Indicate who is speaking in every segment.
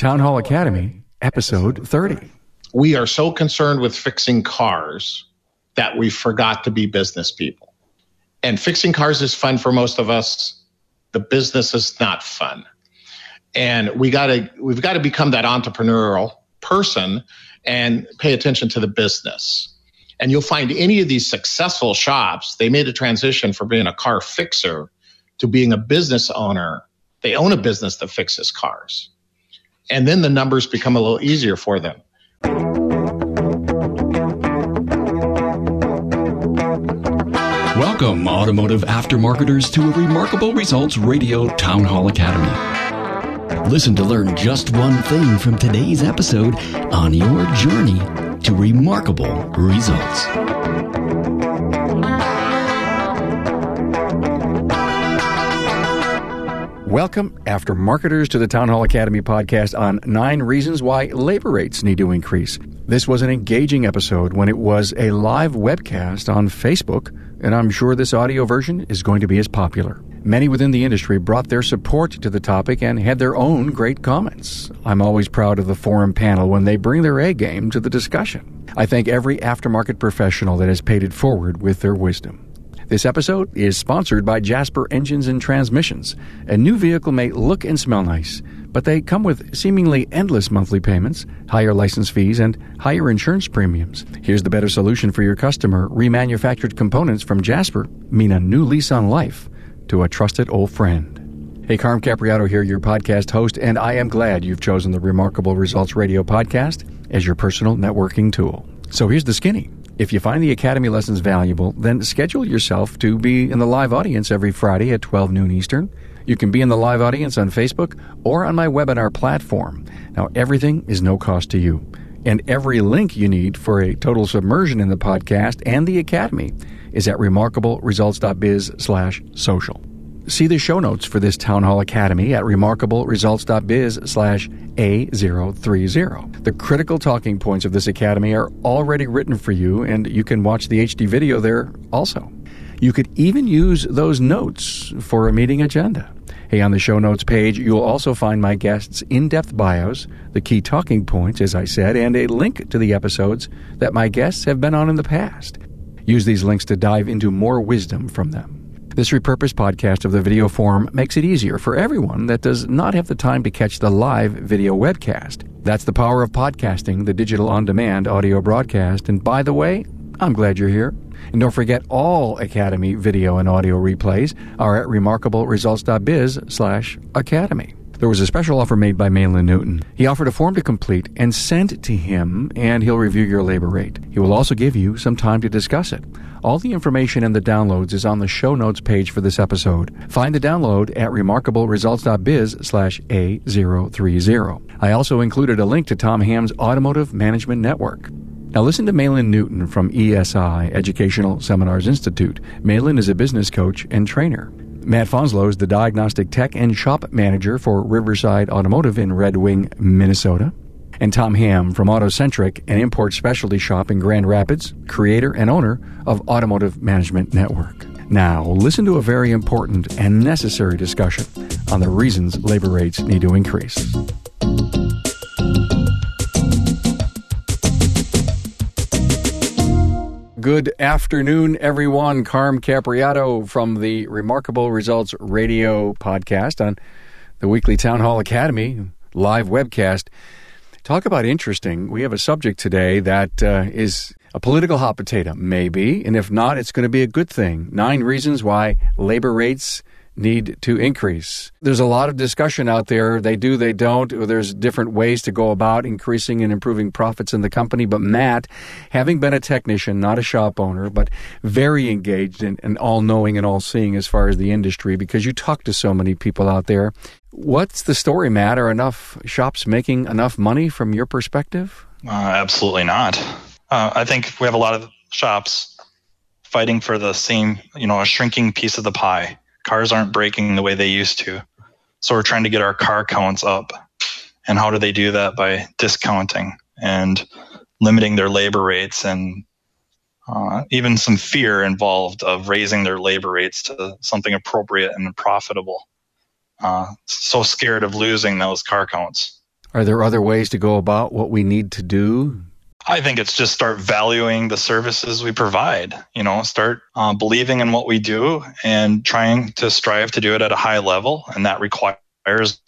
Speaker 1: Town Hall Academy, episode 30.
Speaker 2: We are so concerned with fixing cars that we forgot to be business people. And fixing cars is fun for most of us. The business is not fun. And we got to we've got to become that entrepreneurial person and pay attention to the business. And you'll find any of these successful shops, they made a transition from being a car fixer to being a business owner. They own a business that fixes cars. And then the numbers become a little easier for them.
Speaker 1: Welcome, automotive aftermarketers, to a Remarkable Results Radio Town Hall Academy. Listen to learn just one thing from today's episode on your journey to remarkable results. Welcome, after marketers, to the Town Hall Academy podcast on nine reasons why labor rates need to increase. This was an engaging episode when it was a live webcast on Facebook, and I'm sure this audio version is going to be as popular. Many within the industry brought their support to the topic and had their own great comments. I'm always proud of the forum panel when they bring their A game to the discussion. I thank every aftermarket professional that has paid it forward with their wisdom. This episode is sponsored by Jasper Engines and Transmissions. A new vehicle may look and smell nice, but they come with seemingly endless monthly payments, higher license fees, and higher insurance premiums. Here's the better solution for your customer. Remanufactured components from Jasper mean a new lease on life to a trusted old friend. Hey, Carm Capriotti here, your podcast host, and I am glad you've chosen the Remarkable Results Radio podcast as your personal networking tool. So here's the skinny. If you find the Academy lessons valuable, then schedule yourself to be in the live audience every Friday at 12 noon Eastern. You can be in the live audience on Facebook or on my webinar platform. Now, everything is no cost to you. And every link you need for a total submersion in the podcast and the Academy is at remarkableresults.biz slash social. See the show notes for this Town Hall Academy at remarkableresults.biz slash A030. The critical talking points of this academy are already written for you, and you can watch the HD video there also. You could even use those notes for a meeting agenda. Hey, on the show notes page, you'll also find my guests' in depth bios, the key talking points, as I said, and a link to the episodes that my guests have been on in the past. Use these links to dive into more wisdom from them. This repurposed podcast of the video form makes it easier for everyone that does not have the time to catch the live video webcast. That's the power of podcasting, the digital on demand audio broadcast. And by the way, I'm glad you're here. And don't forget all Academy video and audio replays are at remarkableresults.biz slash academy. There was a special offer made by Mahlon Newton. He offered a form to complete and send to him, and he'll review your labor rate. He will also give you some time to discuss it. All the information and the downloads is on the show notes page for this episode. Find the download at remarkableresults.biz slash A030. I also included a link to Tom Hahn's Automotive Management Network. Now listen to Mahlon Newton from ESI, Educational Seminars Institute. Mahlon is a business coach and trainer. Matt Fanslow is the diagnostic tech and shop manager for Riverside Automotive in Red Wing, Minnesota. And Tom Hahn from AutoCentric, an import specialty shop in Grand Rapids, creator and owner of Automotive Management Network. Now, listen to a very important and necessary discussion on the reasons labor rates need to increase. Good afternoon, everyone. Carm Capriotti from the Remarkable Results Radio podcast on the weekly Town Hall Academy live webcast. Talk about interesting. We have a subject today that uh, is a political hot potato, maybe, and if not, it's going to be a good thing. Nine reasons why labor rates need to increase. There's a lot of discussion out there. They do, they don't. There's different ways to go about increasing and improving profits in the company. But Matt, having been a technician, not a shop owner, but very engaged and, and all knowing and all seeing as far as the industry, because you talk to so many people out there. What's the story, Matt? Are enough shops making enough money from your perspective?
Speaker 3: Uh, absolutely not. Uh, I think we have a lot of shops fighting for the same, you know, a shrinking piece of the pie cars aren't breaking the way they used to. So we're trying to get our car counts up. And how do they do that? By discounting and limiting their labor rates and uh, even some fear involved of raising their labor rates to something appropriate and profitable. Uh, so scared of losing those car counts.
Speaker 1: Are there other ways to go about what we need to do?
Speaker 3: I think it's just start valuing the services we provide. You know, start uh, believing in what we do and trying to strive to do it at a high level, and that requires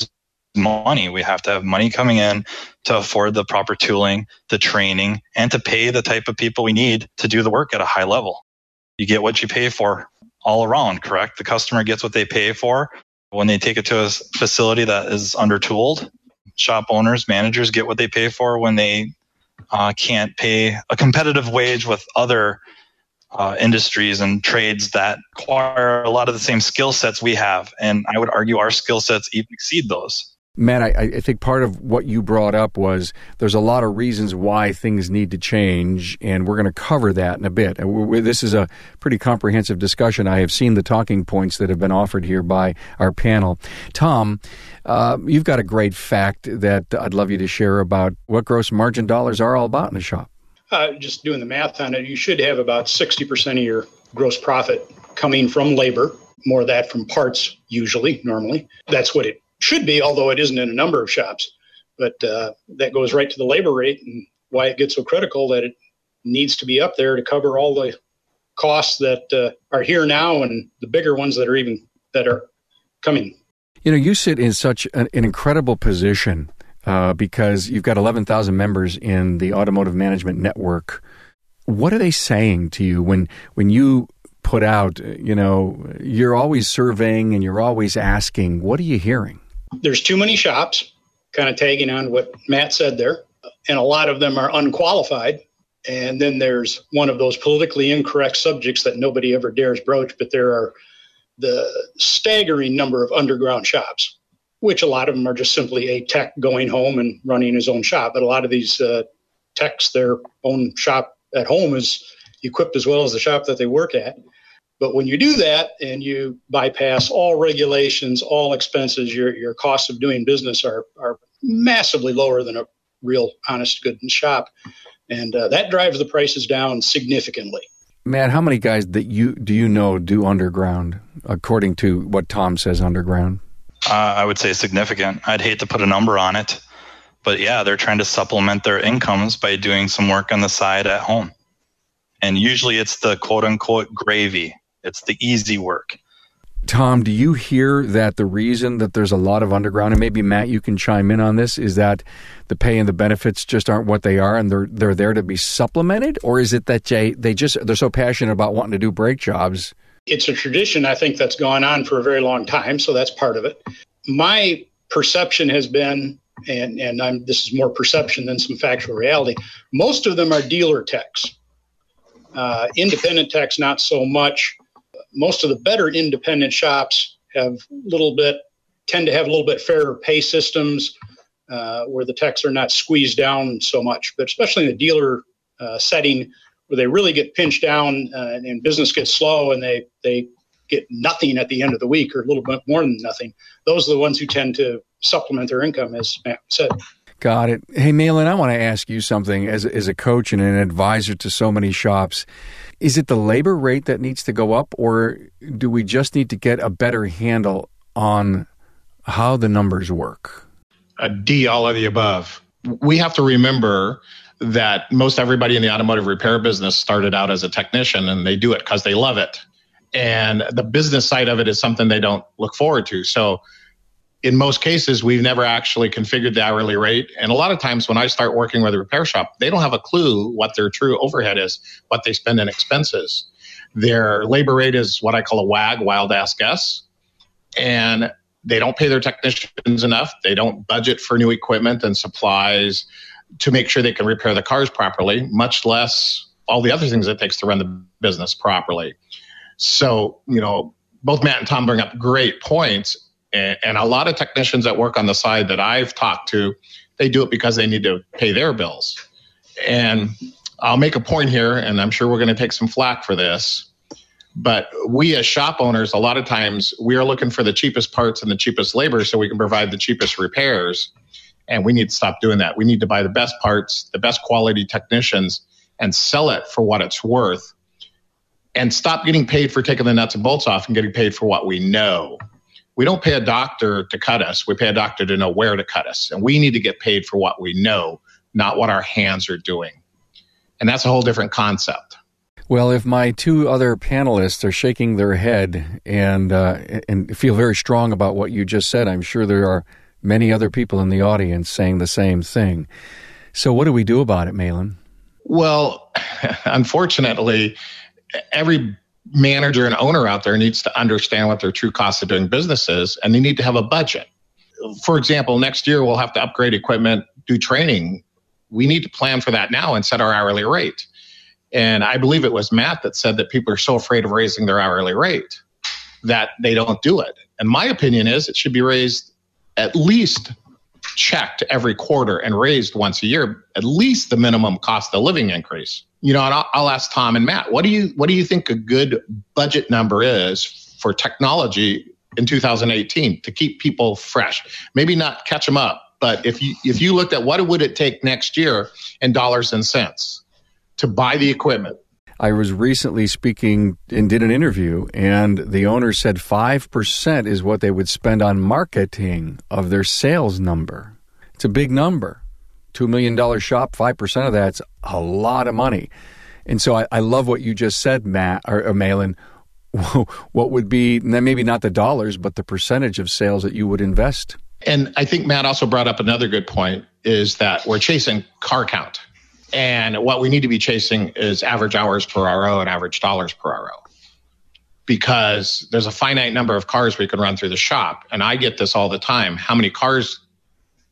Speaker 3: money. We have to have money coming in to afford the proper tooling, the training, and to pay the type of people we need to do the work at a high level. You get what you pay for all around, correct? The customer gets what they pay for when they take it to a facility that is undertooled. Shop owners, managers get what they pay for when they uh, can't pay a competitive wage with other uh, industries and trades that require a lot of the same skill sets we have. And I would argue our skill sets even exceed those.
Speaker 1: Matt, I, I, think part of what you brought up was there's a lot of reasons why things need to change, and we're going to cover that in a bit. This is a pretty comprehensive discussion. I have seen the talking points that have been offered here by our panel. Tom, uh, you've got a great fact that I'd love you to share about what gross margin dollars are all about in a shop.
Speaker 4: Uh, just doing the math on it, you should have about 60% of your gross profit coming from labor, more of that from parts, usually, normally. That's what it should be, although it isn't in a number of shops. But uh, that goes right to the labor rate and why it gets so critical that it needs to be up there to cover all the costs that uh, are here now and the bigger ones that are even that are coming.
Speaker 1: You know, you sit in such an, an incredible position uh, because you've got 11,000 members in the Automotive Management Network. What are they saying to you when when you put out? You know, you're always surveying and you're always asking. What are you hearing?
Speaker 4: There's too many shops, kind of tagging on what Matt said there, and a lot of them are unqualified. And then there's one of those politically incorrect subjects that nobody ever dares broach, but there are the staggering number of underground shops, which a lot of them are just simply a tech going home and running his own shop. But a lot of these uh, techs, their own shop at home is equipped as well as the shop that they work at. But when you do that and you bypass all regulations, all expenses, your, your costs of doing business are, are massively lower than a real honest good shop. And uh, that drives the prices down significantly.
Speaker 1: Matt, how many guys that you do you know do underground according to what Tom says underground?
Speaker 3: Uh, I would say significant. I'd hate to put a number on it, but yeah, they're trying to supplement their incomes by doing some work on the side at home. And usually it's the quote unquote gravy. It's the easy work.
Speaker 1: Tom, do you hear that the reason that there's a lot of underground, and maybe Matt, you can chime in on this, is that the pay and the benefits just aren't what they are, and they're they're there to be supplemented, or is it that they they just they're so passionate about wanting to do brake jobs?
Speaker 4: It's a tradition I think that's gone on for a very long time, so that's part of it. My perception has been, and and I'm this is more perception than some factual reality. Most of them are dealer techs, uh, independent techs, not so much most of the better independent shops have little bit tend to have a little bit fairer pay systems uh, where the techs are not squeezed down so much. But especially in the dealer uh, setting where they really get pinched down uh, and business gets slow and they they get nothing at the end of the week or a little bit more than nothing. Those are the ones who tend to supplement their income, as Matt said.
Speaker 1: Got it. Hey, Mahlon, I want to ask you something as, as a coach and an advisor to so many shops. Is it the labor rate that needs to go up, or do we just need to get a better handle on how the numbers work?
Speaker 2: A D, all of the above. We have to remember that most everybody in the automotive repair business started out as a technician and they do it because they love it. And the business side of it is something they don't look forward to. So in most cases, we've never actually configured the hourly rate. And a lot of times when I start working with a repair shop, they don't have a clue what their true overhead is, what they spend in expenses. Their labor rate is what I call a WAG, wild ass guess. And they don't pay their technicians enough. They don't budget for new equipment and supplies to make sure they can repair the cars properly, much less all the other things it takes to run the business properly. So, you know, both Matt and Tom bring up great points and, and a lot of technicians that work on the side that I've talked to, they do it because they need to pay their bills. And I'll make a point here, and I'm sure we're going to take some flack for this. But we as shop owners, a lot of times we are looking for the cheapest parts and the cheapest labor so we can provide the cheapest repairs. And we need to stop doing that. We need to buy the best parts, the best quality technicians, and sell it for what it's worth. And stop getting paid for taking the nuts and bolts off and getting paid for what we know we don't pay a doctor to cut us. We pay a doctor to know where to cut us. And we need to get paid for what we know, not what our hands are doing. And that's a whole different concept.
Speaker 1: Well, if my two other panelists are shaking their head and uh, and feel very strong about what you just said, I'm sure there are many other people in the audience saying the same thing. So, what do we do about it, Mahlon?
Speaker 2: Well, unfortunately, every manager and owner out there needs to understand what their true cost of doing business is, and they need to have a budget. For example, next year we'll have to upgrade equipment, do training. We need to plan for that now and set our hourly rate. And I believe it was Matt that said that people are so afraid of raising their hourly rate that they don't do it. And my opinion is it should be raised at least checked every quarter and raised once a year, at least the minimum cost of living increase. You know, and I'll, I'll ask Tom and Matt, what do you what do you think a good budget number is for technology in 2018 to keep people fresh? Maybe not catch them up, but if you if you looked at what would it take next year in dollars and cents to buy the equipment,
Speaker 1: I was recently speaking and did an interview, and the owner said 5% is what they would spend on marketing of their sales number. It's a big number. $2 million shop, 5% of that's a lot of money. And so I, I love what you just said, Matt, or, or Mahlon. what would be, maybe not the dollars, but the percentage of sales that you would invest?
Speaker 2: And I think Matt also brought up another good point is that we're chasing car count and what we need to be chasing is average hours per RO and average dollars per RO. Because there's a finite number of cars we can run through the shop. And I get this all the time how many cars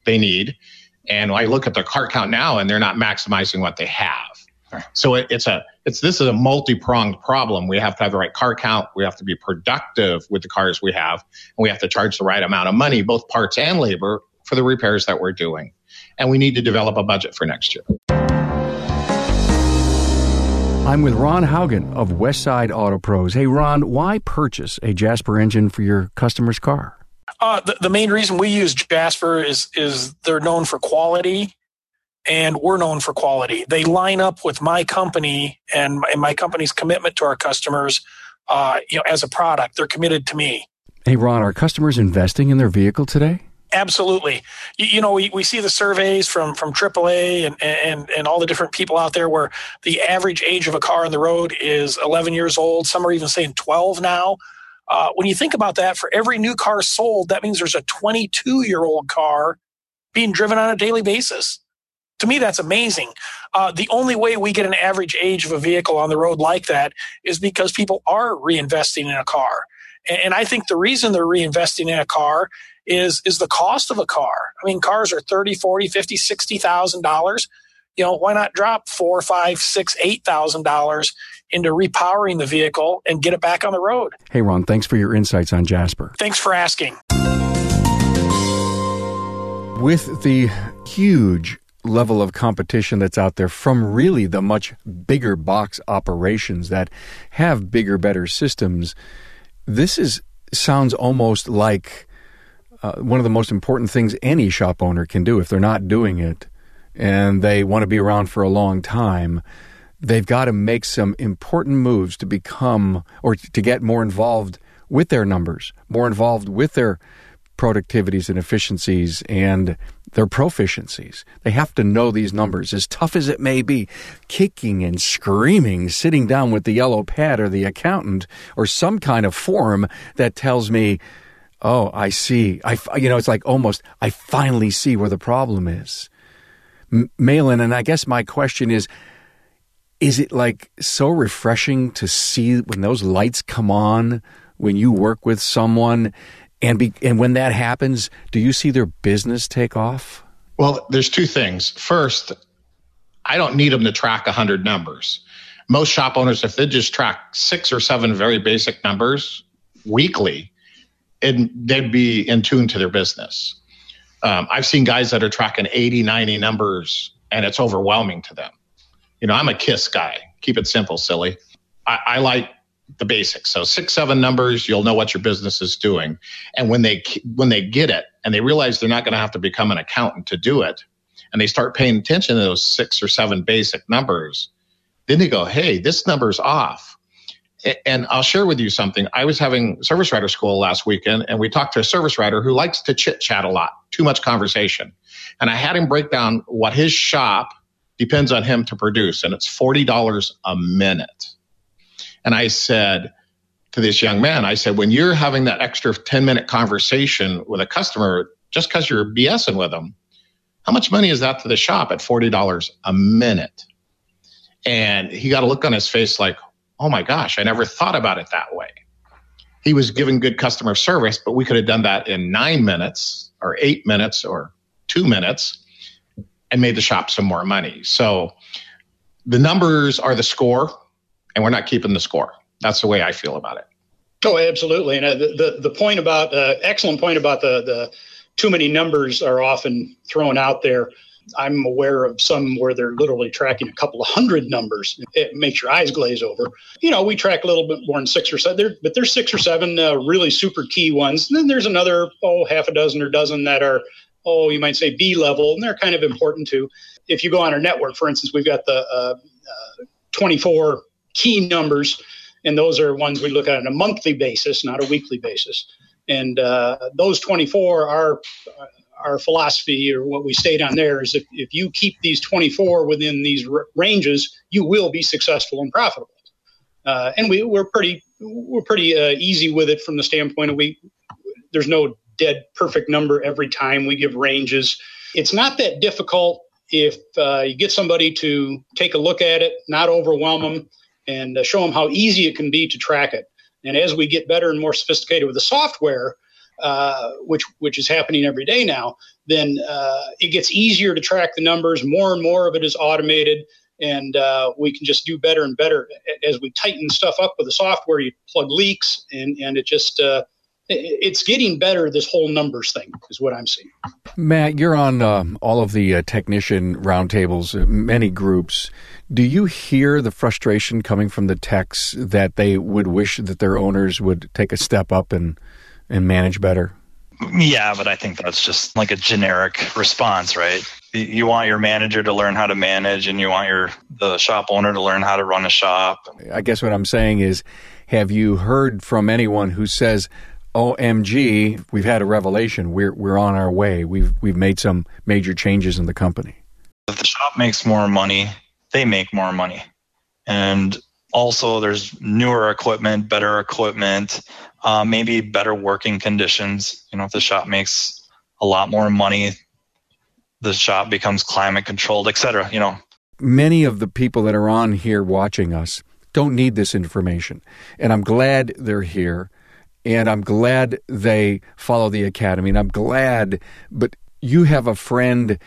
Speaker 2: they need. And I look at their car count now and they're not maximizing what they have. So it, it's a it's this is a multi-pronged problem. We have to have the right car count. We have to be productive with the cars we have, and we have to charge the right amount of money, both parts and labor, for the repairs that we're doing. And we need to develop a budget for next year.
Speaker 1: I'm with Ron Haugen of Westside Auto Pros. Hey, Ron, why purchase a Jasper engine for your customer's car?
Speaker 5: Uh, the, the main reason we use Jasper is is they're known for quality, and we're known for quality. They line up with my company and my, and my company's commitment to our customers. Uh, you know, as a product, they're committed to me.
Speaker 1: Hey, Ron, are customers investing in their vehicle today?
Speaker 5: Absolutely. You, you, know, we, we see the surveys from, from AAA and, and, and all the different people out there where the average age of a car on the road is 11 years old. Some are even saying 12 now. Uh, when you think about that, for every new car sold, that means there's a 22 year old car being driven on a daily basis. To me, that's amazing. Uh, the only way we get an average age of a vehicle on the road like that is because people are reinvesting in a car. And, and I think the reason they're reinvesting in a car is is the cost of a car. I mean, cars are 30, 40, 50, 60,000 dollars. You know, why not drop four, five, six, eight thousand dollars into repowering the vehicle and get it back on the road?
Speaker 1: Hey Ron, thanks for your insights on Jasper.
Speaker 5: Thanks for asking.
Speaker 1: With the huge level of competition that's out there from really the much bigger box operations that have bigger, better systems, this is sounds almost like uh, one of the most important things any shop owner can do if they're not doing it and they want to be around for a long time they've got to make some important moves to become or to get more involved with their numbers more involved with their productivities and efficiencies and their proficiencies. They have to know these numbers, as tough as it may be, kicking and screaming, sitting down with the yellow pad or the accountant or some kind of form that tells me Oh, I see. I, you know, it's like almost, I finally see where the problem is. M- Mahlon, and I guess my question is, is it like so refreshing to see when those lights come on when you work with someone and be, and when that happens, do you see their business take off?
Speaker 2: Well, there's two things. First, I don't need them to track 100 numbers. Most shop owners, if they just track six or seven very basic numbers weekly, and they'd be in tune to their business. Um, I've seen guys that are tracking 80, 90 numbers and it's overwhelming to them. You know, I'm a KISS guy. Keep it simple, silly. I, I like the basics. So six, seven numbers, you'll know what your business is doing. And when they when they get it and they realize they're not going to have to become an accountant to do it, and they start paying attention to those six or seven basic numbers, then they go, "Hey, this number's off." And I'll share with you something. I was having service writer school last weekend, and we talked to a service writer who likes to chit chat a lot, too much conversation. And I had him break down what his shop depends on him to produce, and it's $40 a minute. And I said to this young man, I said, when you're having that extra 10 minute conversation with a customer, just because you're BSing with them, how much money is that to the shop at $40 a minute? And he got a look on his face like, oh my gosh, I never thought about it that way. He was giving good customer service, but we could have done that in nine minutes or eight minutes or two minutes and made the shop some more money. So the numbers are the score, and we're not keeping the score. That's the way I feel about it.
Speaker 4: Oh, absolutely. And uh, the, the, the point about uh, excellent point about the the too many numbers are often thrown out there. I'm aware of some where they're literally tracking a couple of hundred numbers. It makes your eyes glaze over. You know, we track a little bit more than six or seven, but there's six or seven uh, really super key ones. And then there's another, oh, half a dozen or dozen that are, oh, you might say B level, and they're kind of important too. If you go on our network, for instance, we've got the uh, uh, 24 key numbers, and those are ones we look at on a monthly basis, not a weekly basis. And uh, those 24 are our philosophy or what we state on there is if, if you keep these 24 within these r- ranges, you will be successful and profitable. Uh, and we, we're pretty we're pretty uh, easy with it from the standpoint of we there's no dead perfect number every time we give ranges. It's not that difficult if uh, you get somebody to take a look at it, not overwhelm them, and uh, show them how easy it can be to track it. And as we get better and more sophisticated with the software, uh, which which is happening every day now, then uh, it gets easier to track the numbers. More and more of it is automated, and uh, we can just do better and better as we tighten stuff up with the software. You plug leaks, and and it just uh, it's getting better. This whole numbers thing is what I'm seeing.
Speaker 1: Matt, you're on um, all of the uh, technician roundtables, many groups. Do you hear the frustration coming from the techs that they would wish that their owners would take a step up and and manage better?
Speaker 3: Yeah, but I think that's just like a generic response, right? You want your manager to learn how to manage, and you want your the shop owner to learn how to run a shop.
Speaker 1: I guess what I'm saying is, have you heard from anyone who says, "OMG, we've had a revelation. We're we're on our way. We've we've made some major changes in the company."
Speaker 3: If the shop makes more money, they make more money, and also there's newer equipment, better equipment, uh, maybe better working conditions. You know, if the shop makes a lot more money, the shop becomes climate controlled, etc. You know,
Speaker 1: many of the people that are on here watching us don't need this information, and I'm glad they're here, and I'm glad they follow the academy, and I'm glad. But you have a friend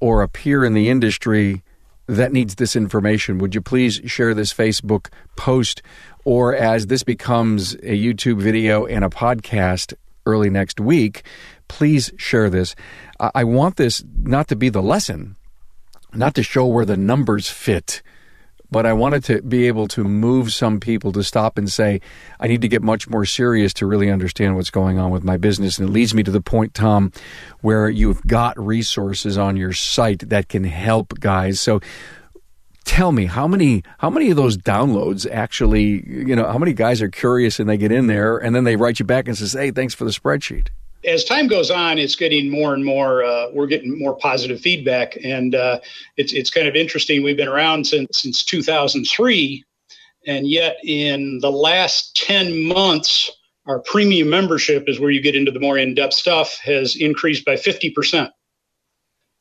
Speaker 1: or a peer in the industry that needs this information, would you please share this Facebook post? Or as this becomes a YouTube video and a podcast early next week, please share this. I want this not to be the lesson, not to show where the numbers fit but I wanted to be able to move some people to stop and say, I need to get much more serious to really understand what's going on with my business. And it leads me to the point, Tom, where you've got resources on your site that can help guys. So tell me how many how many of those downloads actually you know how many guys are curious and they get in there and then they write you back and says hey thanks for the spreadsheet
Speaker 4: as time goes on, it's getting more and more. Uh, we're getting more positive feedback, and uh, it's it's kind of interesting. We've been around since since 2003, and yet in the last 10 months, our premium membership is where you get into the more in-depth stuff has increased by 50 percent.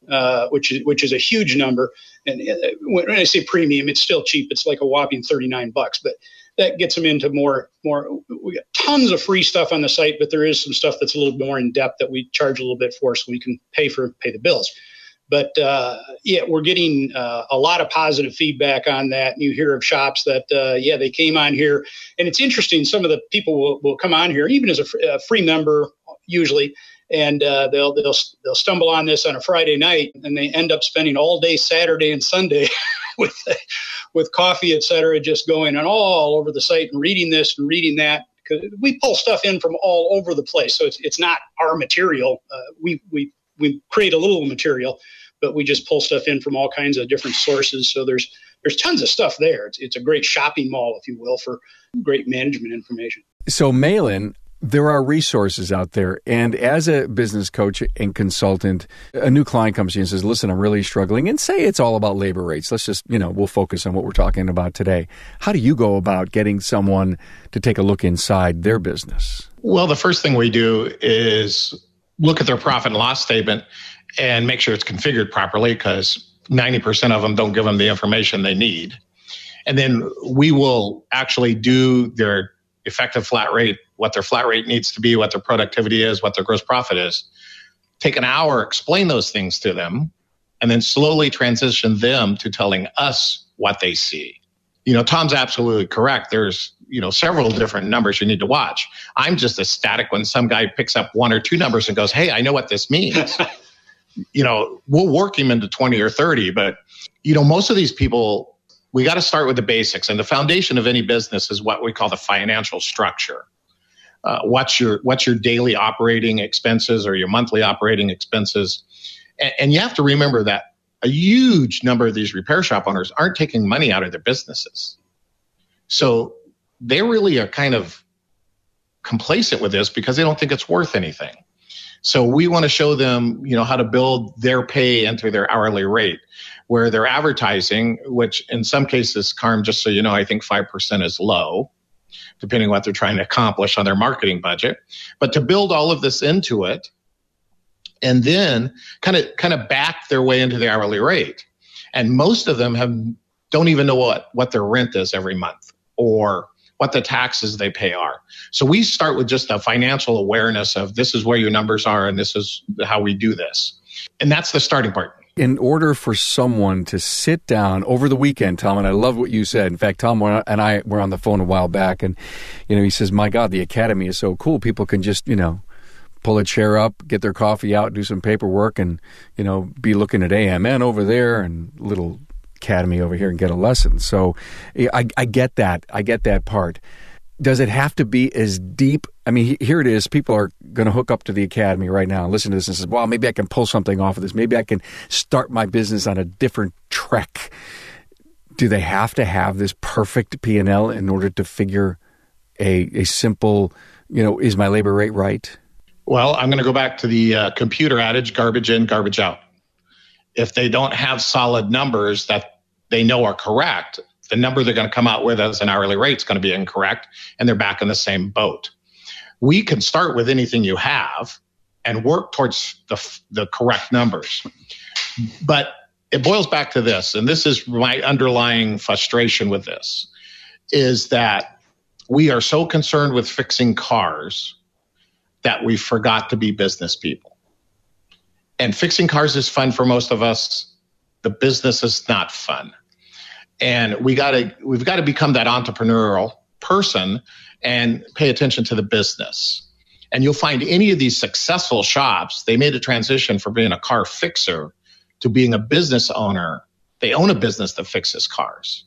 Speaker 4: Uh, which is which is a huge number. And uh, when I say premium, it's still cheap. It's like a whopping 39 bucks. But that gets them into more more we got tons of free stuff on the site but there is some stuff that's a little more in depth that we charge a little bit for so we can pay for pay the bills. But uh, yeah we're getting uh, a lot of positive feedback on that you hear of shops that uh, yeah they came on here. And it's interesting some of the people will, will come on here even as a, fr- a free member usually and uh, they'll they'll they'll stumble on this on a Friday night, and they end up spending all day Saturday and Sunday with with coffee, et cetera, just going and all over the site and reading this and reading that. Because we pull stuff in from all over the place, so it's it's not our material. Uh, we we we create a little material, but we just pull stuff in from all kinds of different sources. So there's there's tons of stuff there. It's, it's a great shopping mall, if you will, for great management information.
Speaker 1: So Mahlon, there are resources out there. And as a business coach and consultant, a new client comes to you and says, Listen, I'm really struggling. And say it's all about labor rates. Let's just, you know, we'll focus on what we're talking about today. How do you go about getting someone to take a look inside their business?
Speaker 2: Well, the first thing we do is look at their profit and loss statement and make sure it's configured properly because 90% of them don't give them the information they need. And then we will actually do their effective flat rate, what their flat rate needs to be, what their productivity is, what their gross profit is. Take an hour, explain those things to them, and then slowly transition them to telling us what they see. You know, Tom's absolutely correct. There's, you know, several different numbers you need to watch. I'm just ecstatic when some guy picks up one or two numbers and goes, Hey, I know what this means. you know, we'll work him into 20 or 30, but, you know, most of these people we got to start with the basics. And the foundation of any business is what we call the financial structure. Uh, what's your what's your daily operating expenses or your monthly operating expenses? And, and you have to remember that a huge number of these repair shop owners aren't taking money out of their businesses. So they really are kind of complacent with this because they don't think it's worth anything. So we want to show them, you know, how to build their pay into their hourly rate where they're advertising, which in some cases, Carm, just so you know, I think 5% is low, depending on what they're trying to accomplish on their marketing budget. But to build all of this into it and then kind of kind of back their way into the hourly rate. And most of them have don't even know what, what their rent is every month or what the taxes they pay are. So we start with just a financial awareness of this is where your numbers are and this is how we do this. And that's the starting part
Speaker 1: in order for someone to sit down over the weekend, Tom, and I love what you said. In fact, Tom and I were on the phone a while back, and you know, he says, "My God, the academy is so cool. People can just, you know." Pull a chair up, get their coffee out, do some paperwork, and you know, be looking at AMN over there and little academy over here and get a lesson. So, I, I get that. I get that part does it have to be as deep? I mean, here it is. People are going to hook up to the academy right now and listen to this and say, well, maybe I can pull something off of this. Maybe I can start my business on a different trek. Do they have to have this perfect P&L in order to figure a, a simple, you know, is my labor rate right?
Speaker 2: Well, I'm going to go back to the uh, computer adage garbage in, garbage out. If they don't have solid numbers that they know are correct, the number they're going to come out with as an hourly rate is going to be incorrect, and they're back in the same boat. We can start with anything you have and work towards the, the correct numbers. But it boils back to this, and this is my underlying frustration with this, is that we are so concerned with fixing cars that we forgot to be business people. And fixing cars is fun for most of us. The business is not fun and we got to we've got to become that entrepreneurial person and pay attention to the business. And you'll find any of these successful shops they made a transition from being a car fixer to being a business owner. They own a business that fixes cars.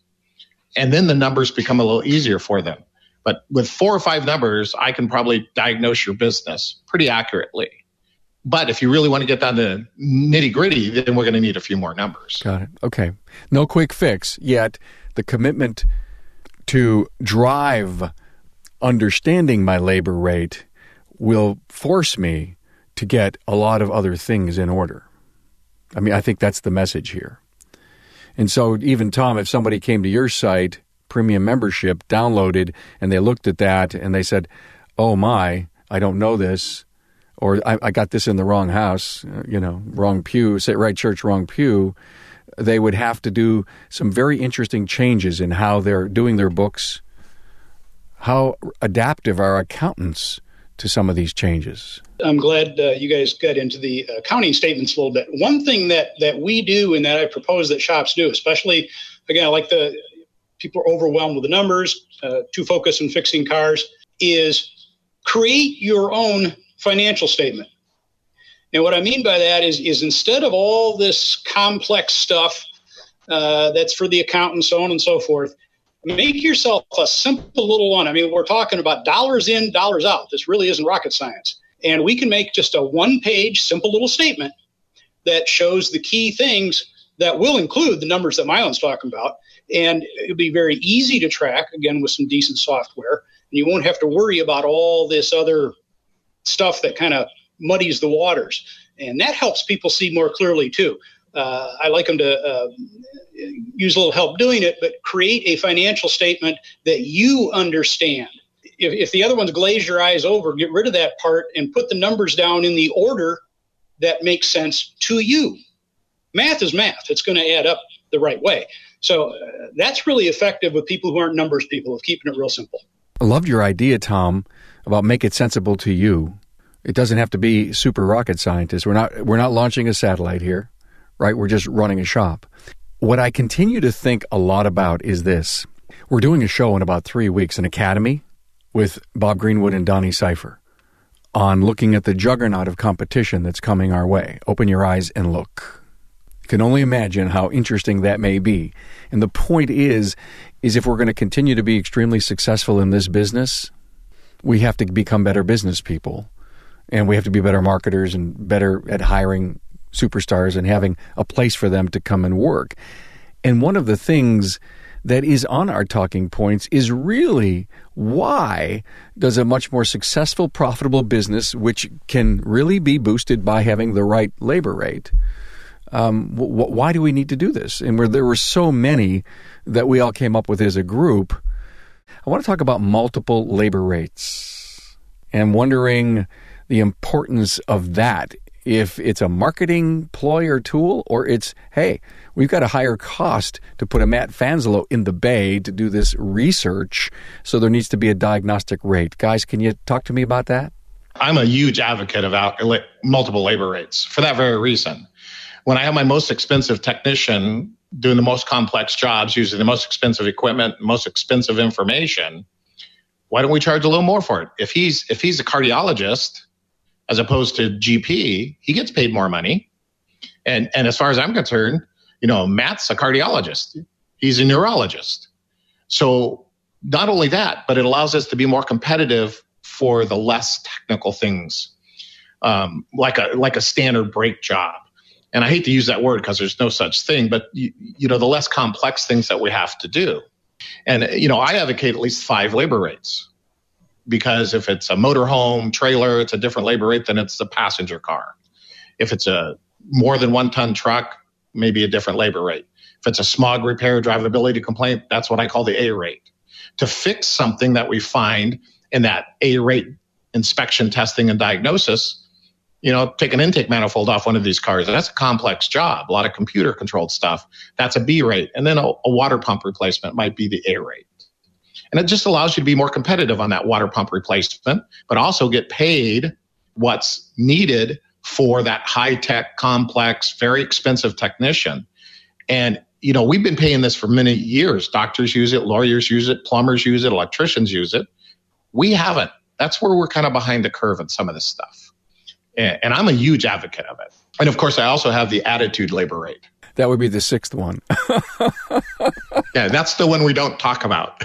Speaker 2: And then the numbers become a little easier for them. But with four or five numbers i can probably diagnose your business pretty accurately but if you really want to get down to nitty gritty, then we're going to need a few more numbers.
Speaker 1: Got it. Okay. No quick fix, yet the commitment to drive understanding my labor rate will force me to get a lot of other things in order. I mean, I think that's the message here. And so, even Tom, if somebody came to your site, premium membership, downloaded, and they looked at that and they said, Oh my, I don't know this or I, I, got this in the wrong house, uh, you know, wrong pew, say right church, wrong pew, they would have to do some very interesting changes in how they're doing their books. How adaptive are accountants to some of these changes?
Speaker 4: I'm glad uh, you guys got into the accounting statements a little bit. One thing that that we do and that I propose that shops do, especially again, like the people are overwhelmed with the numbers, uh, too focused on fixing cars, is create your own financial statement. And what I mean by that is, is instead of all this complex stuff uh, that's for the accountant, so on and so forth, make yourself a simple little one. I mean, we're talking about dollars in, dollars out. This really isn't rocket science. And we can make just a one page, simple little statement that shows the key things that will include the numbers that Mahlon's talking about. And it'll be very easy to track, again, with some decent software. And you won't have to worry about all this other stuff that kind of muddies the waters. And that helps people see more clearly, too. Uh, I like them to uh, use a little help doing it, but create a financial statement that you understand. If, if the other ones glaze your eyes over, get rid of that part and put the numbers down in the order that makes sense to you. Math is math, it's going to add up the right way. So uh, that's really effective with people who aren't numbers people, of keeping it real simple.
Speaker 1: I loved your idea, Tom, about make it sensible to you. It doesn't have to be super rocket scientists. We're not we're not launching a satellite here, right? We're just running a shop. What I continue to think a lot about is this. We're doing a show in about 3 weeks an academy with Bob Greenwood and Donny Seyfer on looking at the juggernaut of competition that's coming our way. Open your eyes and look. Can only imagine how interesting that may be. And the point is is if we're going to continue to be extremely successful in this business, we have to become better business people and we have to be better marketers and better at hiring superstars and having a place for them to come and work. And one of the things that is on our talking points is really why does a much more successful profitable business which can really be boosted by having the right labor rate um, wh- why do we need to do this and where there were so many that we all came up with as a group i want to talk about multiple labor rates and wondering the importance of that if it's a marketing ploy or tool or it's, hey, we've got a higher cost to put a Matt Fanslow in the bay to do this research, so there needs to be a diagnostic rate. Guys, can you talk to me about that?
Speaker 2: I'm a huge advocate of multiple labor rates for that very reason. When I have my most expensive technician doing the most complex jobs using the most expensive equipment, most expensive information, why don't we charge a little more for it? If he's if he's a cardiologist as opposed to GP, he gets paid more money. And and as far as I'm concerned, you know, Matt's a cardiologist. He's a neurologist. So not only that, but it allows us to be more competitive for the less technical things, um, like a like a standard brake job. And I hate to use that word because there's no such thing, but you, you know the less complex things that we have to do. And you know, I advocate at least five labor rates because if it's a motorhome trailer, it's a different labor rate than it's a passenger car. If it's a more than one ton truck, maybe a different labor rate. If it's a smog repair drivability complaint, that's what I call the A rate. To fix something that we find in that A rate inspection, testing, and diagnosis, you know, take an intake manifold off one of these cars. That's a complex job, a lot of computer controlled stuff. That's a B rate. And then a, a water pump replacement might be the A rate. And it just allows you to be more competitive on that water pump replacement, but also get paid what's needed for that high tech, complex, very expensive technician. And, you know, we've been paying this for many years. Doctors use it, lawyers use it, plumbers use it, electricians use it. We haven't. That's where we're kind of behind the curve in some of this stuff. And, and I'm a huge advocate of it. And of course, I also have the attitude labor rate.
Speaker 1: That would be the sixth one.
Speaker 2: yeah, that's the one we don't talk about.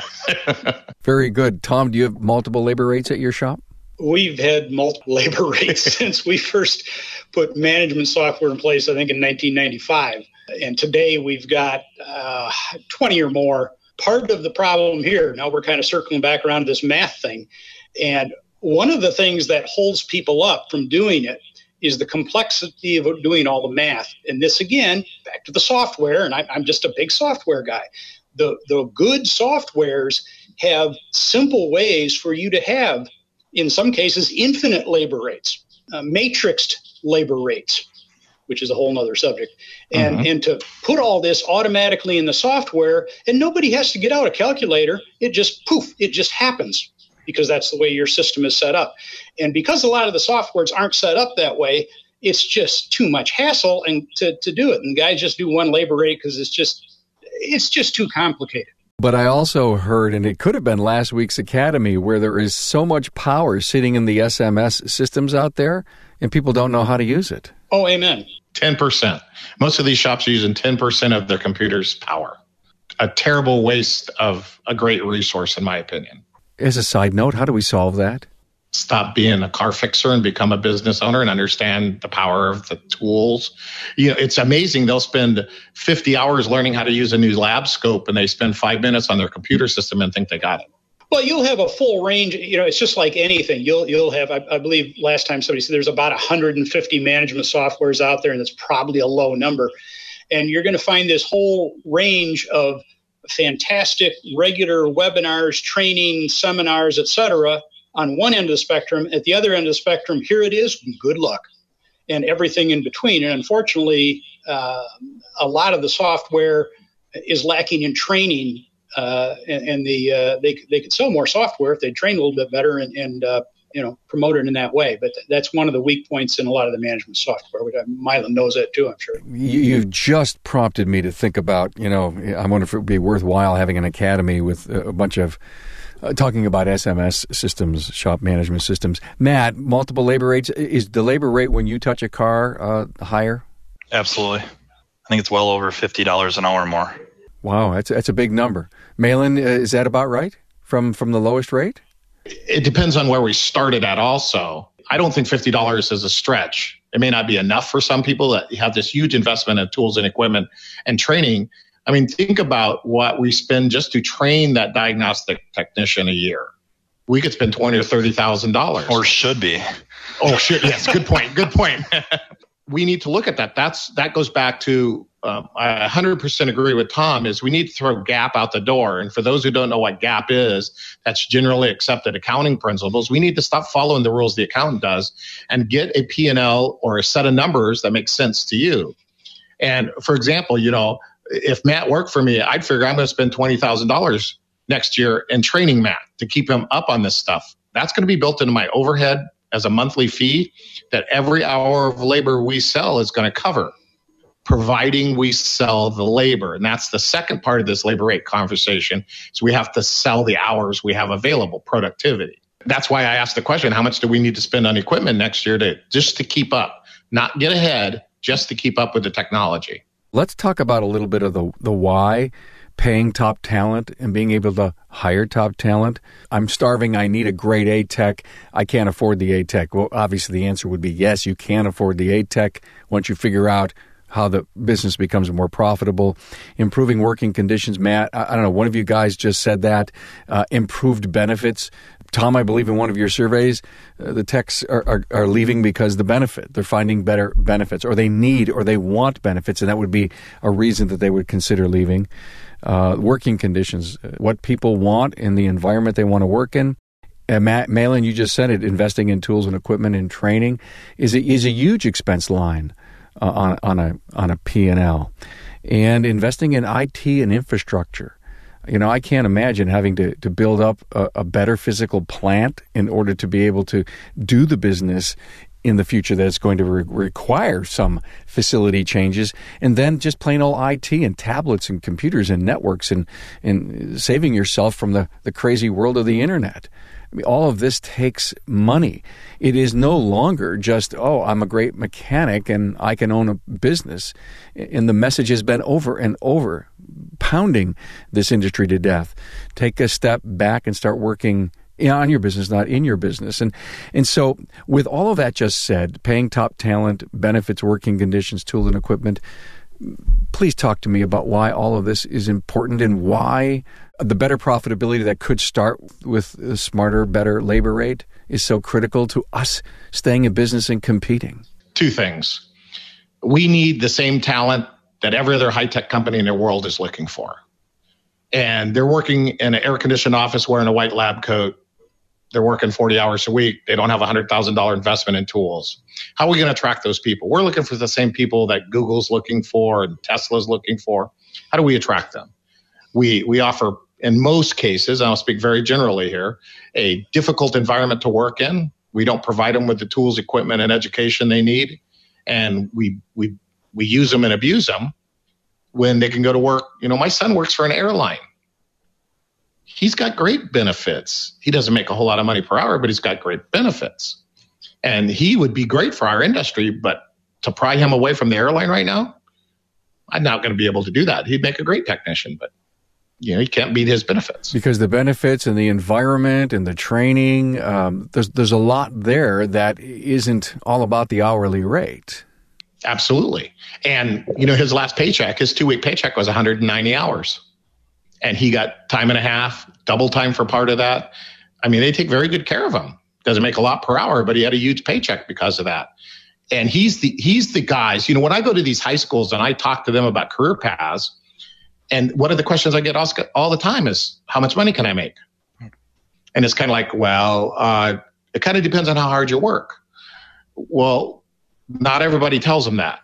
Speaker 1: Very good. Tom, do you have multiple labor rates at your shop?
Speaker 4: We've had multiple labor rates since we first put management software in place, I think in 1995. And today we've got uh, 20 or more. Part of the problem here, now we're kind of circling back around to this math thing. And one of the things that holds people up from doing it is the complexity of doing all the math. And this again, back to the software, and I, am just a big software guy. The the good softwares have simple ways for you to have, in some cases, infinite labor rates, uh, matrixed labor rates, which is a whole other subject. And mm-hmm. and to put all this automatically in the software, and nobody has to get out a calculator. It just poof, it just happens because that's the way your system is set up. And because a lot of the softwares aren't set up that way, it's just too much hassle and to, to do it. And guys just do one labor rate because it's just it's just too complicated.
Speaker 1: But I also heard, and it could have been last week's Academy, where there is so much power sitting in the SMS systems out there, and people don't know how to use it.
Speaker 4: Oh, amen.
Speaker 2: 10%. Most of these shops are using 10% of their computer's power. A terrible waste of a great resource, in my opinion.
Speaker 1: As a side note, how do we solve that?
Speaker 2: stop being a car fixer and become a business owner and understand the power of the tools. You know, it's amazing. They'll spend 50 hours learning how to use a new lab scope and they spend five minutes on their computer system and think they got it.
Speaker 4: Well, you'll have a full range. You know, it's just like anything. You'll you'll have. I, I believe last time somebody said there's about 150 management softwares out there, and that's probably a low number. And you're going to find this whole range of fantastic regular webinars, training, seminars, etc on one end of the spectrum. At the other end of the spectrum, here it is, good luck, and everything in between. And unfortunately, uh, a lot of the software is lacking in training. Uh, and, and, the uh, they they could sell more software if they trained a little bit better and, and uh, you know promote it in that way. But that's one of the weak points in a lot of the management software. Which Mahlon knows that too. I'm sure.
Speaker 1: You, have just prompted me to think about. You know, I wonder if it would be worthwhile having an academy with a bunch of uh, talking about SMS systems, shop management systems. Matt, multiple labor rates. Is the labor rate when you touch a car uh, higher?
Speaker 3: Absolutely. I think it's well over $50 an hour more.
Speaker 1: Wow, that's, that's a big number. Mahlon, uh, is that about right from, from the lowest rate?
Speaker 2: It depends on where we started at, also. I don't think $50 is a stretch. It may not be enough for some people that have this huge investment in tools and equipment and training I mean, think about what we spend just to train that diagnostic technician a year. We could spend twenty or thirty thousand dollars,
Speaker 3: or should be.
Speaker 2: Oh, should yes. Good point. Good point. we need to look at that. That's that goes back to um, I 100% agree with Tom. Is we need to throw GAAP out the door. And for those who don't know what GAAP is, that's generally accepted accounting principles. We need to stop following the rules the accountant does and get a P&L or a set of numbers that makes sense to you. And for example, you know, if Matt worked for me, I'd figure I'm going to spend twenty thousand dollars next year in training Matt to keep him up on this stuff. That's going to be built into my overhead as a monthly fee that every hour of labor we sell is going to cover, providing we sell the labor. And that's the second part of this labor rate conversation. So we have to sell the hours we have available, productivity. That's why I asked the question, how much do we need to spend on equipment next year to just to keep up, not get ahead, just to keep up with the technology.
Speaker 1: Let's talk about a little bit of the, the why paying top talent and being able to hire top talent. I'm starving. I need a great A tech. I can't afford the A tech. Well, obviously, the answer would be yes, you can afford the A tech once you figure out how the business becomes more profitable. Improving working conditions. Matt, I, I don't know, one of you guys just said that. Uh, improved benefits. Tom, I believe in one of your surveys, uh, the techs are, are, are, leaving because the benefit. They're finding better benefits, or they need or they want benefits, and that would be a reason that they would consider leaving. Uh, working conditions, uh, what people want in the environment they want to work in. And Matt, Mahlon, you just said it. Investing in tools and equipment and training is a, is a huge expense line uh, on on a on a P and L, and investing in IT and infrastructure. You know, I can't imagine having to, to build up a, a better physical plant in order to be able to do the business in the future that's going to re- require some facility changes. And then just plain old IT and tablets and computers and networks and, and saving yourself from the, the crazy world of the internet. I mean, all of this takes money. It is no longer just, oh, I'm a great mechanic and I can own a business. And the message has been over and over pounding this industry to death. Take a step back and start working on your business, not in your business. And and so with all of that just said, paying top talent, benefits, working conditions, tools and equipment, please talk to me about why all of this is important and why the better profitability that could start with a smarter, better labor rate is so critical to us staying in business and competing.
Speaker 2: Two things. We need the same talent that every other high tech company in the world is looking for. And they're working in an air conditioned office wearing a white lab coat. They're working 40 hours a week. They don't have a $100,000 investment in tools. How are we going to attract those people? We're looking for the same people that Google's looking for and Tesla's looking for. How do we attract them? We, we offer, in most cases, I'll speak very generally here, a difficult environment to work in. We don't provide them with the tools, equipment, and education they need. And we, we we use them and abuse them when they can go to work. You know, my son works for an airline. He's got great benefits. He doesn't make a whole lot of money per hour, but he's got great benefits. And he would be great for our industry, but to pry him away from the airline right now, I'm not going to be able to do that. He'd make a great technician, but you know you can't beat his benefits.
Speaker 1: Because the benefits and the environment and the training um, there's there's a lot there that isn't all about the hourly rate.
Speaker 2: Absolutely. And you know his last paycheck his two week paycheck was 190 hours. And he got time and a half double time for part of that. I mean they take very good care of him. Doesn't make a lot per hour but he had a huge paycheck because of that. And he's the he's the guys you know when i go to these high schools and i talk to them about career paths and one of the questions I get asked all the time is, how much money can I make? And it's kind of like, well, uh, it kind of depends on how hard you work. Well, not everybody tells them that.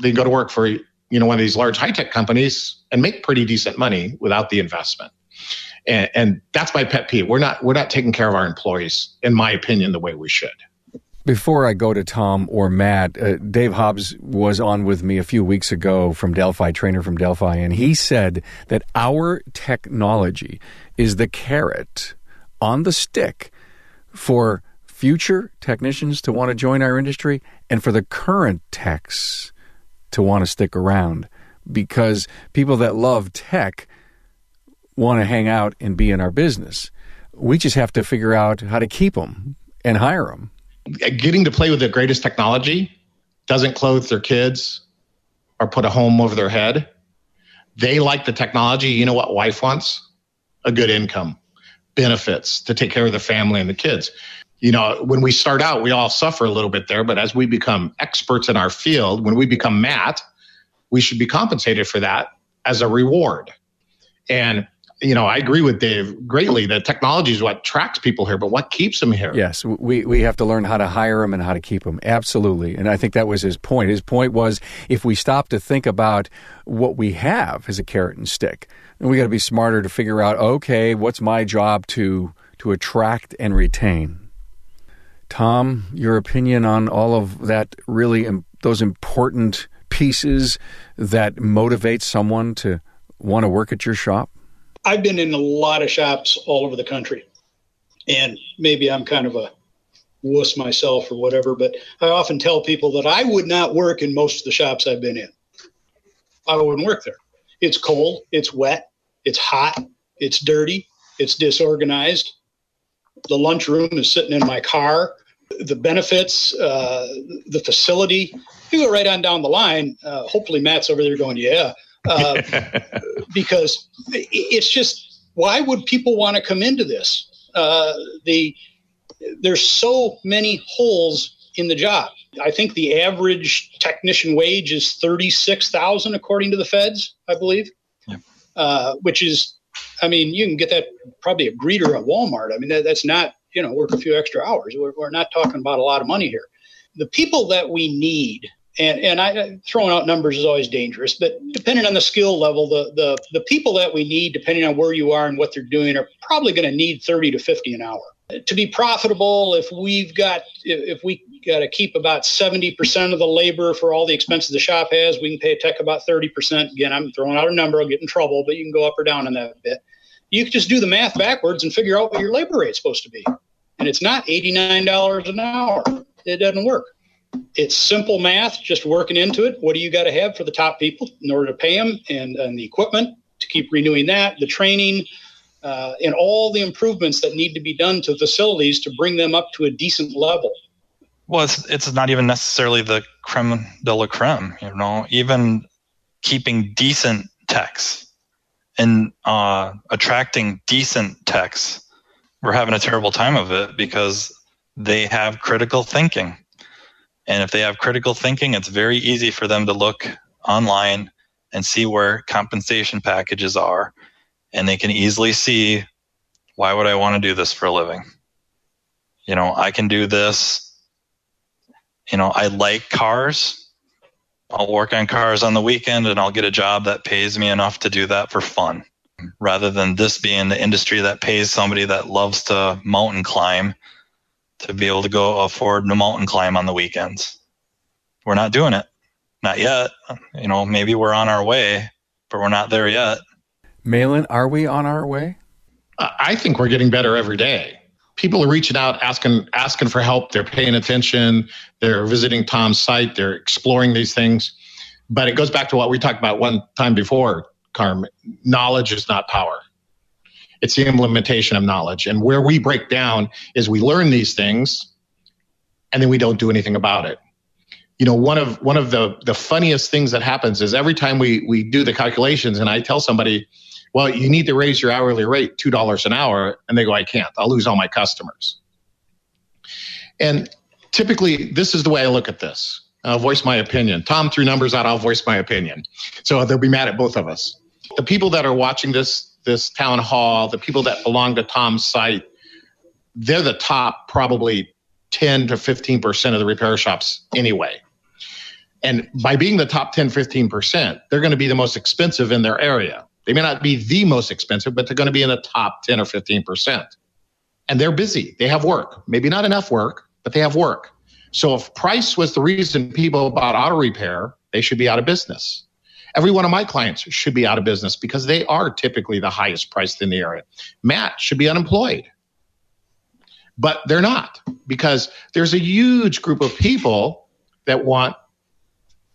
Speaker 2: They go to work for, you know, one of these large high tech companies and make pretty decent money without the investment. And, and that's my pet peeve. We're not, we're not taking care of our employees, in my opinion, the way we should.
Speaker 1: Before I go to Tom or Matt, uh, Dave Hobbs was on with me a few weeks ago from Delphi, trainer from Delphi, and he said that our technology is the carrot on the stick for future technicians to want to join our industry and for the current techs to want to stick around because people that love tech want to hang out and be in our business. We just have to figure out how to keep them and hire them
Speaker 2: getting to play with the greatest technology doesn't clothe their kids or put a home over their head. They like the technology. You know what wife wants? A good income, benefits to take care of the family and the kids. You know, when we start out, we all suffer a little bit there, but as we become experts in our field, when we become Matt, we should be compensated for that as a reward. And you know, I agree with Dave greatly that technology is what attracts people here, but what keeps them here?
Speaker 1: Yes, we, we have to learn how to hire them and how to keep them. Absolutely. And I think that was his point. His point was if we stop to think about what we have as a carrot and stick, and we got to be smarter to figure out, okay, what's my job to to attract and retain? Tom, your opinion on all of that really those important pieces that motivate someone to want to work at your shop?
Speaker 4: I've been in a lot of shops all over the country, and maybe I'm kind of a wuss myself or whatever, but I often tell people that I would not work in most of the shops I've been in. I wouldn't work there. It's cold, it's wet, it's hot, it's dirty, it's disorganized. The lunchroom is sitting in my car. The benefits, uh, the facility, you go right on down the line. Uh, hopefully, Matt's over there going, Yeah, uh, because it's just why would people want to come into this? Uh, the there's so many holes in the job. I think the average technician wage is thirty six thousand, according to the feds, I believe, yeah. uh, which is, I mean, you can get that probably a greeter at Walmart. I mean, that, that's not you know work a few extra hours. We're, we're not talking about a lot of money here. The people that we need and and I throwing out numbers is always dangerous, but depending on the skill level, the the the people that we need, depending on where you are and what they're doing, are probably going to need thirty to fifty an hour to be profitable. If we've got if we got to keep about seventy percent of the labor for all the expenses the shop has, we can pay a tech about thirty percent. Again, I'm throwing out a number, I'll get in trouble, but you can go up or down on that bit. You can just do the math backwards and figure out what your labor rate's supposed to be, and it's not eighty nine dollars an hour. It doesn't work it's simple math, just working into it. What do you got to have for the top people in order to pay them, and, and the equipment to keep renewing that, the training, uh, and all the improvements that need to be done to facilities to bring them up to a decent level.
Speaker 3: Well, it's, it's not even necessarily the creme de la creme, you know, even keeping decent techs and uh, attracting decent techs. We're having a terrible time of it because they have critical thinking and if they have critical thinking, it's very easy for them to look online and see where compensation packages are. And they can easily see why would I want to do this for a living? You know, I can do this. You know, I like cars. I'll work on cars on the weekend and I'll get a job that pays me enough to do that for fun rather than this being the industry that pays somebody that loves to mountain climb to be able to go afford a mountain climb on the weekends. We're not doing it. Not yet. You know, maybe we're on our way, but we're not there yet.
Speaker 1: Mahlon, are we on our way?
Speaker 2: I think we're getting better every day. People are reaching out, asking asking for help. They're paying attention. They're visiting Tom's site. They're exploring these things. But it goes back to what we talked about one time before. Carm, knowledge is not power. It's the implementation of knowledge. And where we break down is we learn these things and then we don't do anything about it. You know, one of one of the the funniest things that happens is every time we we do the calculations and I tell somebody, well, you need to raise your hourly rate two dollars an hour, and they go, I can't. I'll lose all my customers. And typically, this is the way I look at this. I'll voice my opinion. Tom threw numbers out. I'll voice my opinion. So they'll be mad at both of us. The people that are watching this this town hall, the people that belong to Tom's site, they're the top probably 10 to 15 percent of the repair shops anyway. And by being the top 10, 15 percent, they're going to be the most expensive in their area. They may not be the most expensive, but they're going to be in the top 10 or 15 percent. And they're busy. They have work. Maybe not enough work, but they have work. So if price was the reason people bought auto repair, they should be out of business. Every one of my clients should be out of business because they are typically the highest priced in the area. Matt should be unemployed. But they're not because there's a huge group of people that want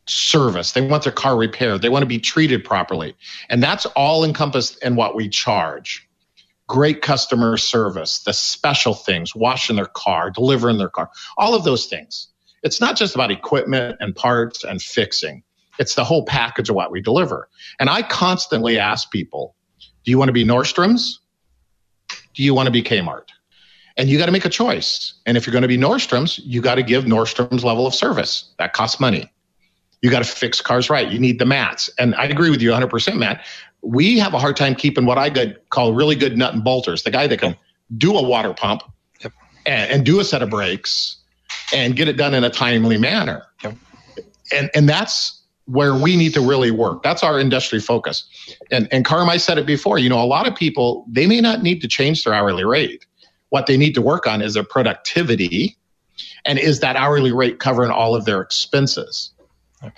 Speaker 2: service. They want their car repaired. They want to be treated properly. And that's all encompassed in what we charge great customer service, the special things, washing their car, delivering their car, all of those things. It's not just about equipment and parts and fixing. It's the whole package of what we deliver. And I constantly ask people, do you want to be Nordstrom's? Do you want to be Kmart? And you got to make a choice. And if you're going to be Nordstrom's, you got to give Nordstrom's level of service. That costs money. You got to fix cars right. You need the mats. And I agree with you 100%, Matt we have a hard time keeping what I could call really good nut and bolters, the guy that can do a water pump yep. and, and, do a set of brakes and get it done in a timely manner. Yep. And, and that's where we need to really work. That's our industry focus. And, and Carm, I said it before, you know, a lot of people, they may not need to change their hourly rate. What they need to work on is their productivity and is that hourly rate covering all of their expenses? Okay.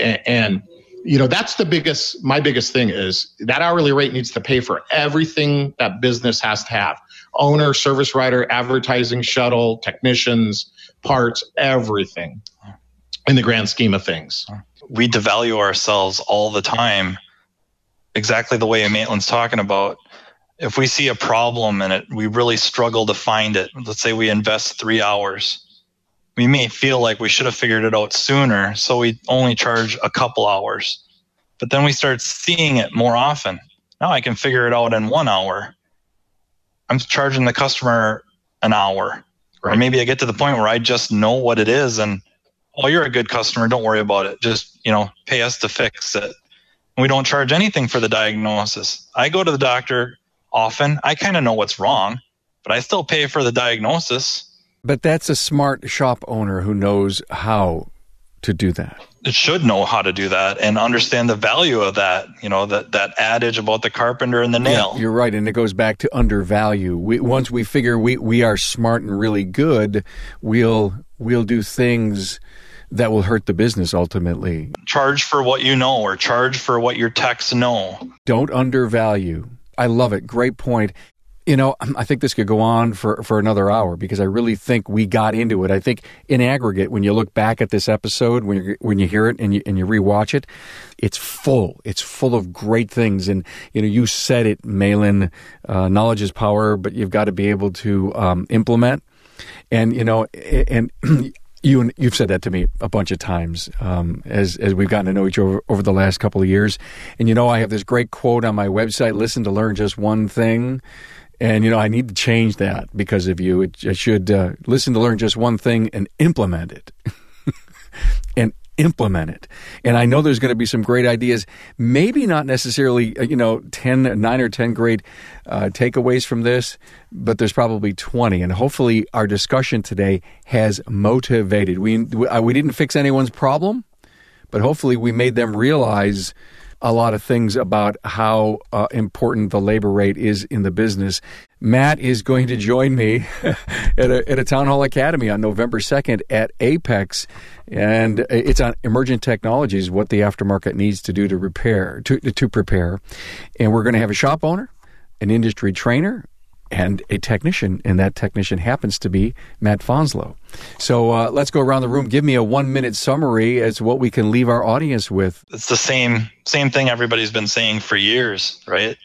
Speaker 2: and, and you know that's the biggest my biggest thing is that hourly rate needs to pay for everything that business has to have owner service writer advertising shuttle technicians parts everything in the grand scheme of things
Speaker 3: we devalue ourselves all the time exactly the way Mahlon's talking about if we see a problem in it we really struggle to find it let's say we invest three hours we may feel like we should have figured it out sooner, so we only charge a couple hours. But then we start seeing it more often. Now I can figure it out in one hour. I'm charging the customer an hour. Right. Or maybe I get to the point where I just know what it is and oh you're a good customer, don't worry about it. Just, you know, pay us to fix it. We don't charge anything for the diagnosis. I go to the doctor often. I kind of know what's wrong, but I still pay for the diagnosis
Speaker 1: but that's a smart shop owner who knows how to do that.
Speaker 3: It should know how to do that and understand the value of that. You know that that adage about the carpenter and the nail.
Speaker 1: Yeah, you're right, and it goes back to undervalue. We, once we figure we we are smart and really good, we'll we'll do things that will hurt the business ultimately.
Speaker 3: Charge for what you know, or charge for what your techs know.
Speaker 1: Don't undervalue. I love it. Great point. You know, I think this could go on for, for another hour because I really think we got into it. I think in aggregate, when you look back at this episode, when you when you hear it and you and you rewatch it, it's full. It's full of great things. And you know, you said it, Mahlon. Uh, knowledge is power, but you've got to be able to um, implement. And you know, and you and you've said that to me a bunch of times um, as as we've gotten to know each other over, over the last couple of years. And you know, I have this great quote on my website: "Listen to learn just one thing." And, you know, I need to change that because of you. It, should uh, listen to learn just one thing and implement it. and implement it. And I know there's going to be some great ideas, maybe not necessarily, uh, you know, 10, 9 or 10 great uh, takeaways from this, but there's probably 20. And hopefully our discussion today has motivated. We, we uh, didn't fix anyone's problem, but hopefully we made them realize a lot of things about how uh, important the labor rate is in the business. Matt is going to join me at, a, at a Town Hall Academy on November 2nd at Apex. And it's on emergent technologies, what the aftermarket needs to do to repair, to, to prepare. And we're going to have a shop owner, an industry trainer, and a technician, and that technician happens to be Matt Fanslow. So uh, let's go around the room. Give me a one minute summary as what we can leave our audience with.
Speaker 3: It's the same same thing everybody's been saying for years, right?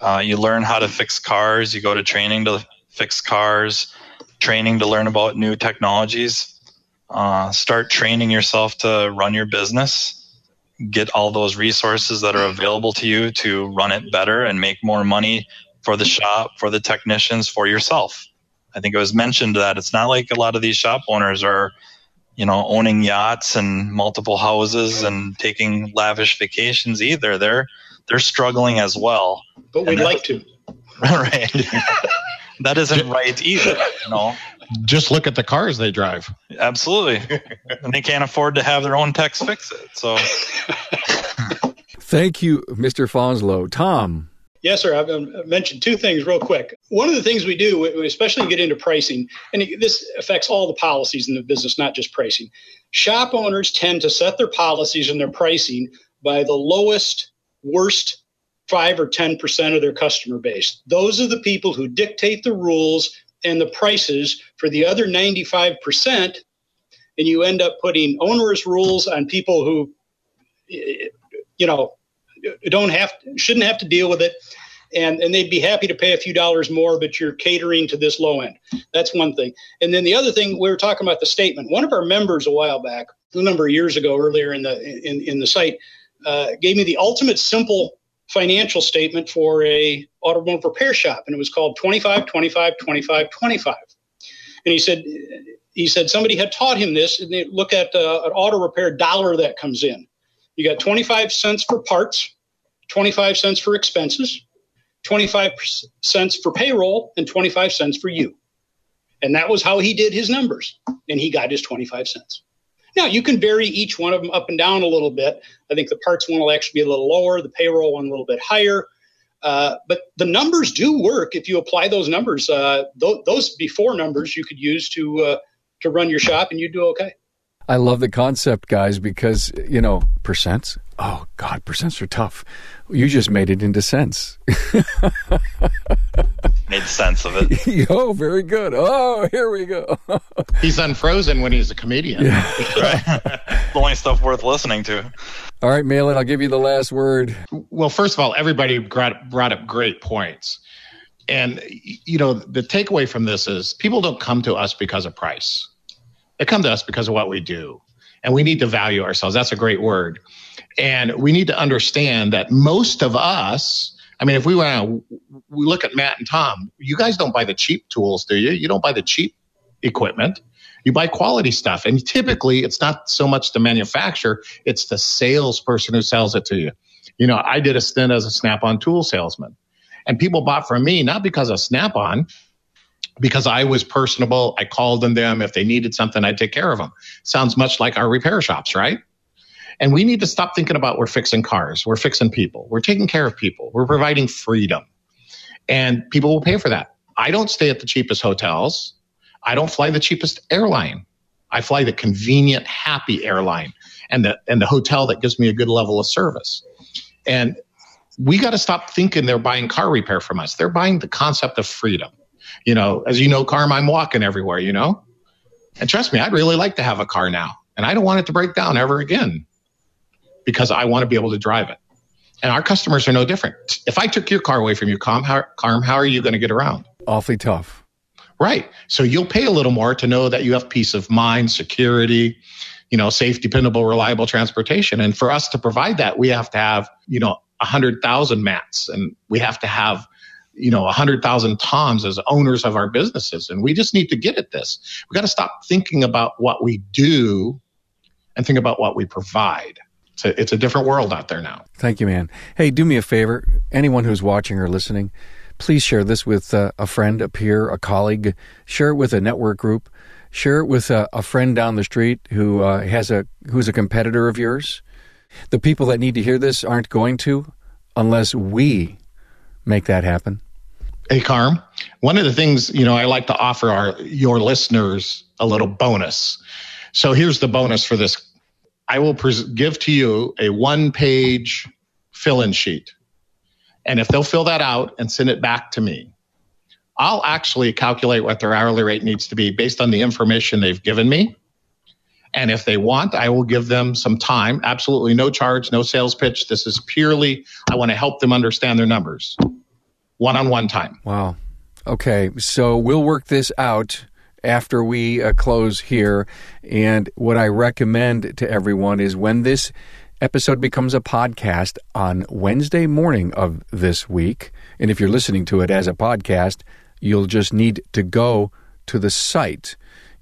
Speaker 3: Uh, you learn how to fix cars. You go to training to fix cars, training to learn about new technologies. Uh, start training yourself to run your business. Get all those resources that are available to you to run it better and make more money for the shop, for the technicians, for yourself. I think it was mentioned that it's not like a lot of these shop owners are, you know, owning yachts and multiple houses and taking lavish vacations either. They're they're struggling as well.
Speaker 4: But we'd like to.
Speaker 3: right. that isn't right either. You know.
Speaker 2: Just look at the cars they drive.
Speaker 3: Absolutely. and they can't afford to have their own techs fix it. So
Speaker 1: Thank you, Mr. Fanslow. Tom.
Speaker 4: Yes, sir. I've uh, mentioned two things real quick. One of the things we do, especially get into pricing, and this affects all the policies in the business, not just pricing. Shop owners tend to set their policies and their pricing by the lowest, worst five or 10% of their customer base. Those are the people who dictate the rules and the prices for the other 95%. And you end up putting onerous rules on people who, you know, don't have shouldn't have to deal with it and and they'd be happy to pay a few dollars more but you're catering to this low end that's one thing and then the other thing we were talking about the statement one of our members a while back a number of years ago earlier in the in, in the site uh, gave me the ultimate simple financial statement for a automobile repair shop and it was called 25 25 25 25 and he said he said somebody had taught him this and they look at uh, an auto repair dollar that comes in you got 25 cents for parts, 25 cents for expenses, 25 cents for payroll, and 25 cents for you. And that was how he did his numbers. And he got his 25 cents. Now, you can vary each one of them up and down a little bit. I think the parts one will actually be a little lower, the payroll one a little bit higher. Uh, but the numbers do work if you apply those numbers. Uh, th- those before numbers you could use to uh, to run your shop, and you do okay.
Speaker 1: I love the concept, guys, because, you know, percents. Oh, God, percents are tough. You just made it into sense.
Speaker 3: made sense of it.
Speaker 1: oh, very good. Oh, here we go.
Speaker 2: he's unfrozen when he's a comedian. Yeah.
Speaker 3: right. the only stuff worth listening to.
Speaker 1: All right, Mahlon, I'll give you the last word.
Speaker 2: Well, first of all, everybody brought up great points. And, you know, the takeaway from this is people don't come to us because of price they come to us because of what we do. And we need to value ourselves. That's a great word. And we need to understand that most of us, I mean, if we want to, we look at Matt and Tom, you guys don't buy the cheap tools, do you? You don't buy the cheap equipment. You buy quality stuff. And typically it's not so much the manufacturer, it's the salesperson who sells it to you. You know, I did a stint as a Snap on tool salesman. And people bought from me not because of Snap on, because I was personable. I called on them. If they needed something, I'd take care of them. Sounds much like our repair shops, right? And we need to stop thinking about we're fixing cars. We're fixing people. We're taking care of people. We're providing freedom. And people will pay for that. I don't stay at the cheapest hotels. I don't fly the cheapest airline. I fly the convenient, happy airline and the, and the hotel that gives me a good level of service. And we got to stop thinking they're buying car repair from us. They're buying the concept of freedom you know, as you know, Carm, I'm walking everywhere, you know? And trust me, I'd really like to have a car now. And I don't want it to break down ever again because I want to be able to drive it. And our customers are no different. If I took your car away from you, Carm, how, Carm, how are you going to get around?
Speaker 1: Awfully tough.
Speaker 2: Right. So you'll pay a little more to know that you have peace of mind, security, you know, safe, dependable, reliable transportation. And for us to provide that, we have to have, you know, a hundred thousand mats and we have to have you know, 100,000 Toms as owners of our businesses. And we just need to get at this. We got to stop thinking about what we do and think about what we provide. It's a, it's a different world out there now.
Speaker 1: Thank you, man. Hey, do me a favor. Anyone who's watching or listening, please share this with uh, a friend, a peer, a colleague. Share it with a network group. Share it with a, a friend down the street who uh, has a who's a competitor of yours. The people that need to hear this aren't going to unless we make that happen.
Speaker 2: Hey, Carm. One of the things, you know, I like to offer our your listeners a little bonus. So here's the bonus for this. I will pres- give to you a one page fill in sheet. And if they'll fill that out and send it back to me, I'll actually calculate what their hourly rate needs to be based on the information they've given me. And if they want, I will give them some time. Absolutely no charge, no sales pitch. This is purely, I want to help them understand their numbers. One on one time.
Speaker 1: Wow. Okay. So we'll work this out after we uh, close here. And what I recommend to everyone is when this episode becomes a podcast on Wednesday morning of this week, and if you're listening to it as a podcast, you'll just need to go to the site.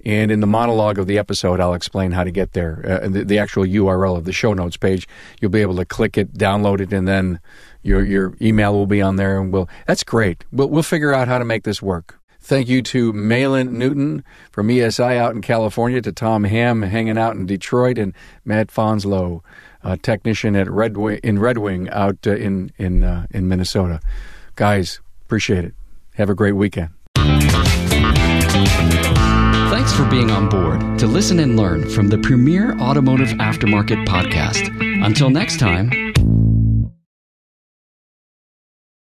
Speaker 1: And in the monologue of the episode, I'll explain how to get there. Uh, the, the, actual URL of the show notes page, you'll be able to click it, download it, and then your your email will be on there. And we'll that's great. We'll we'll figure out how to make this work. Thank you to Mahlon Newton from ESI out in California, to Tom Hahn hanging out in Detroit, and Matt Fanslow, a technician at Red Wing, in Red Wing out uh, in in uh, in Minnesota. Guys, appreciate it. Have a great weekend.
Speaker 6: Thanks for being on board to listen and learn from the premier automotive aftermarket podcast. Until next time.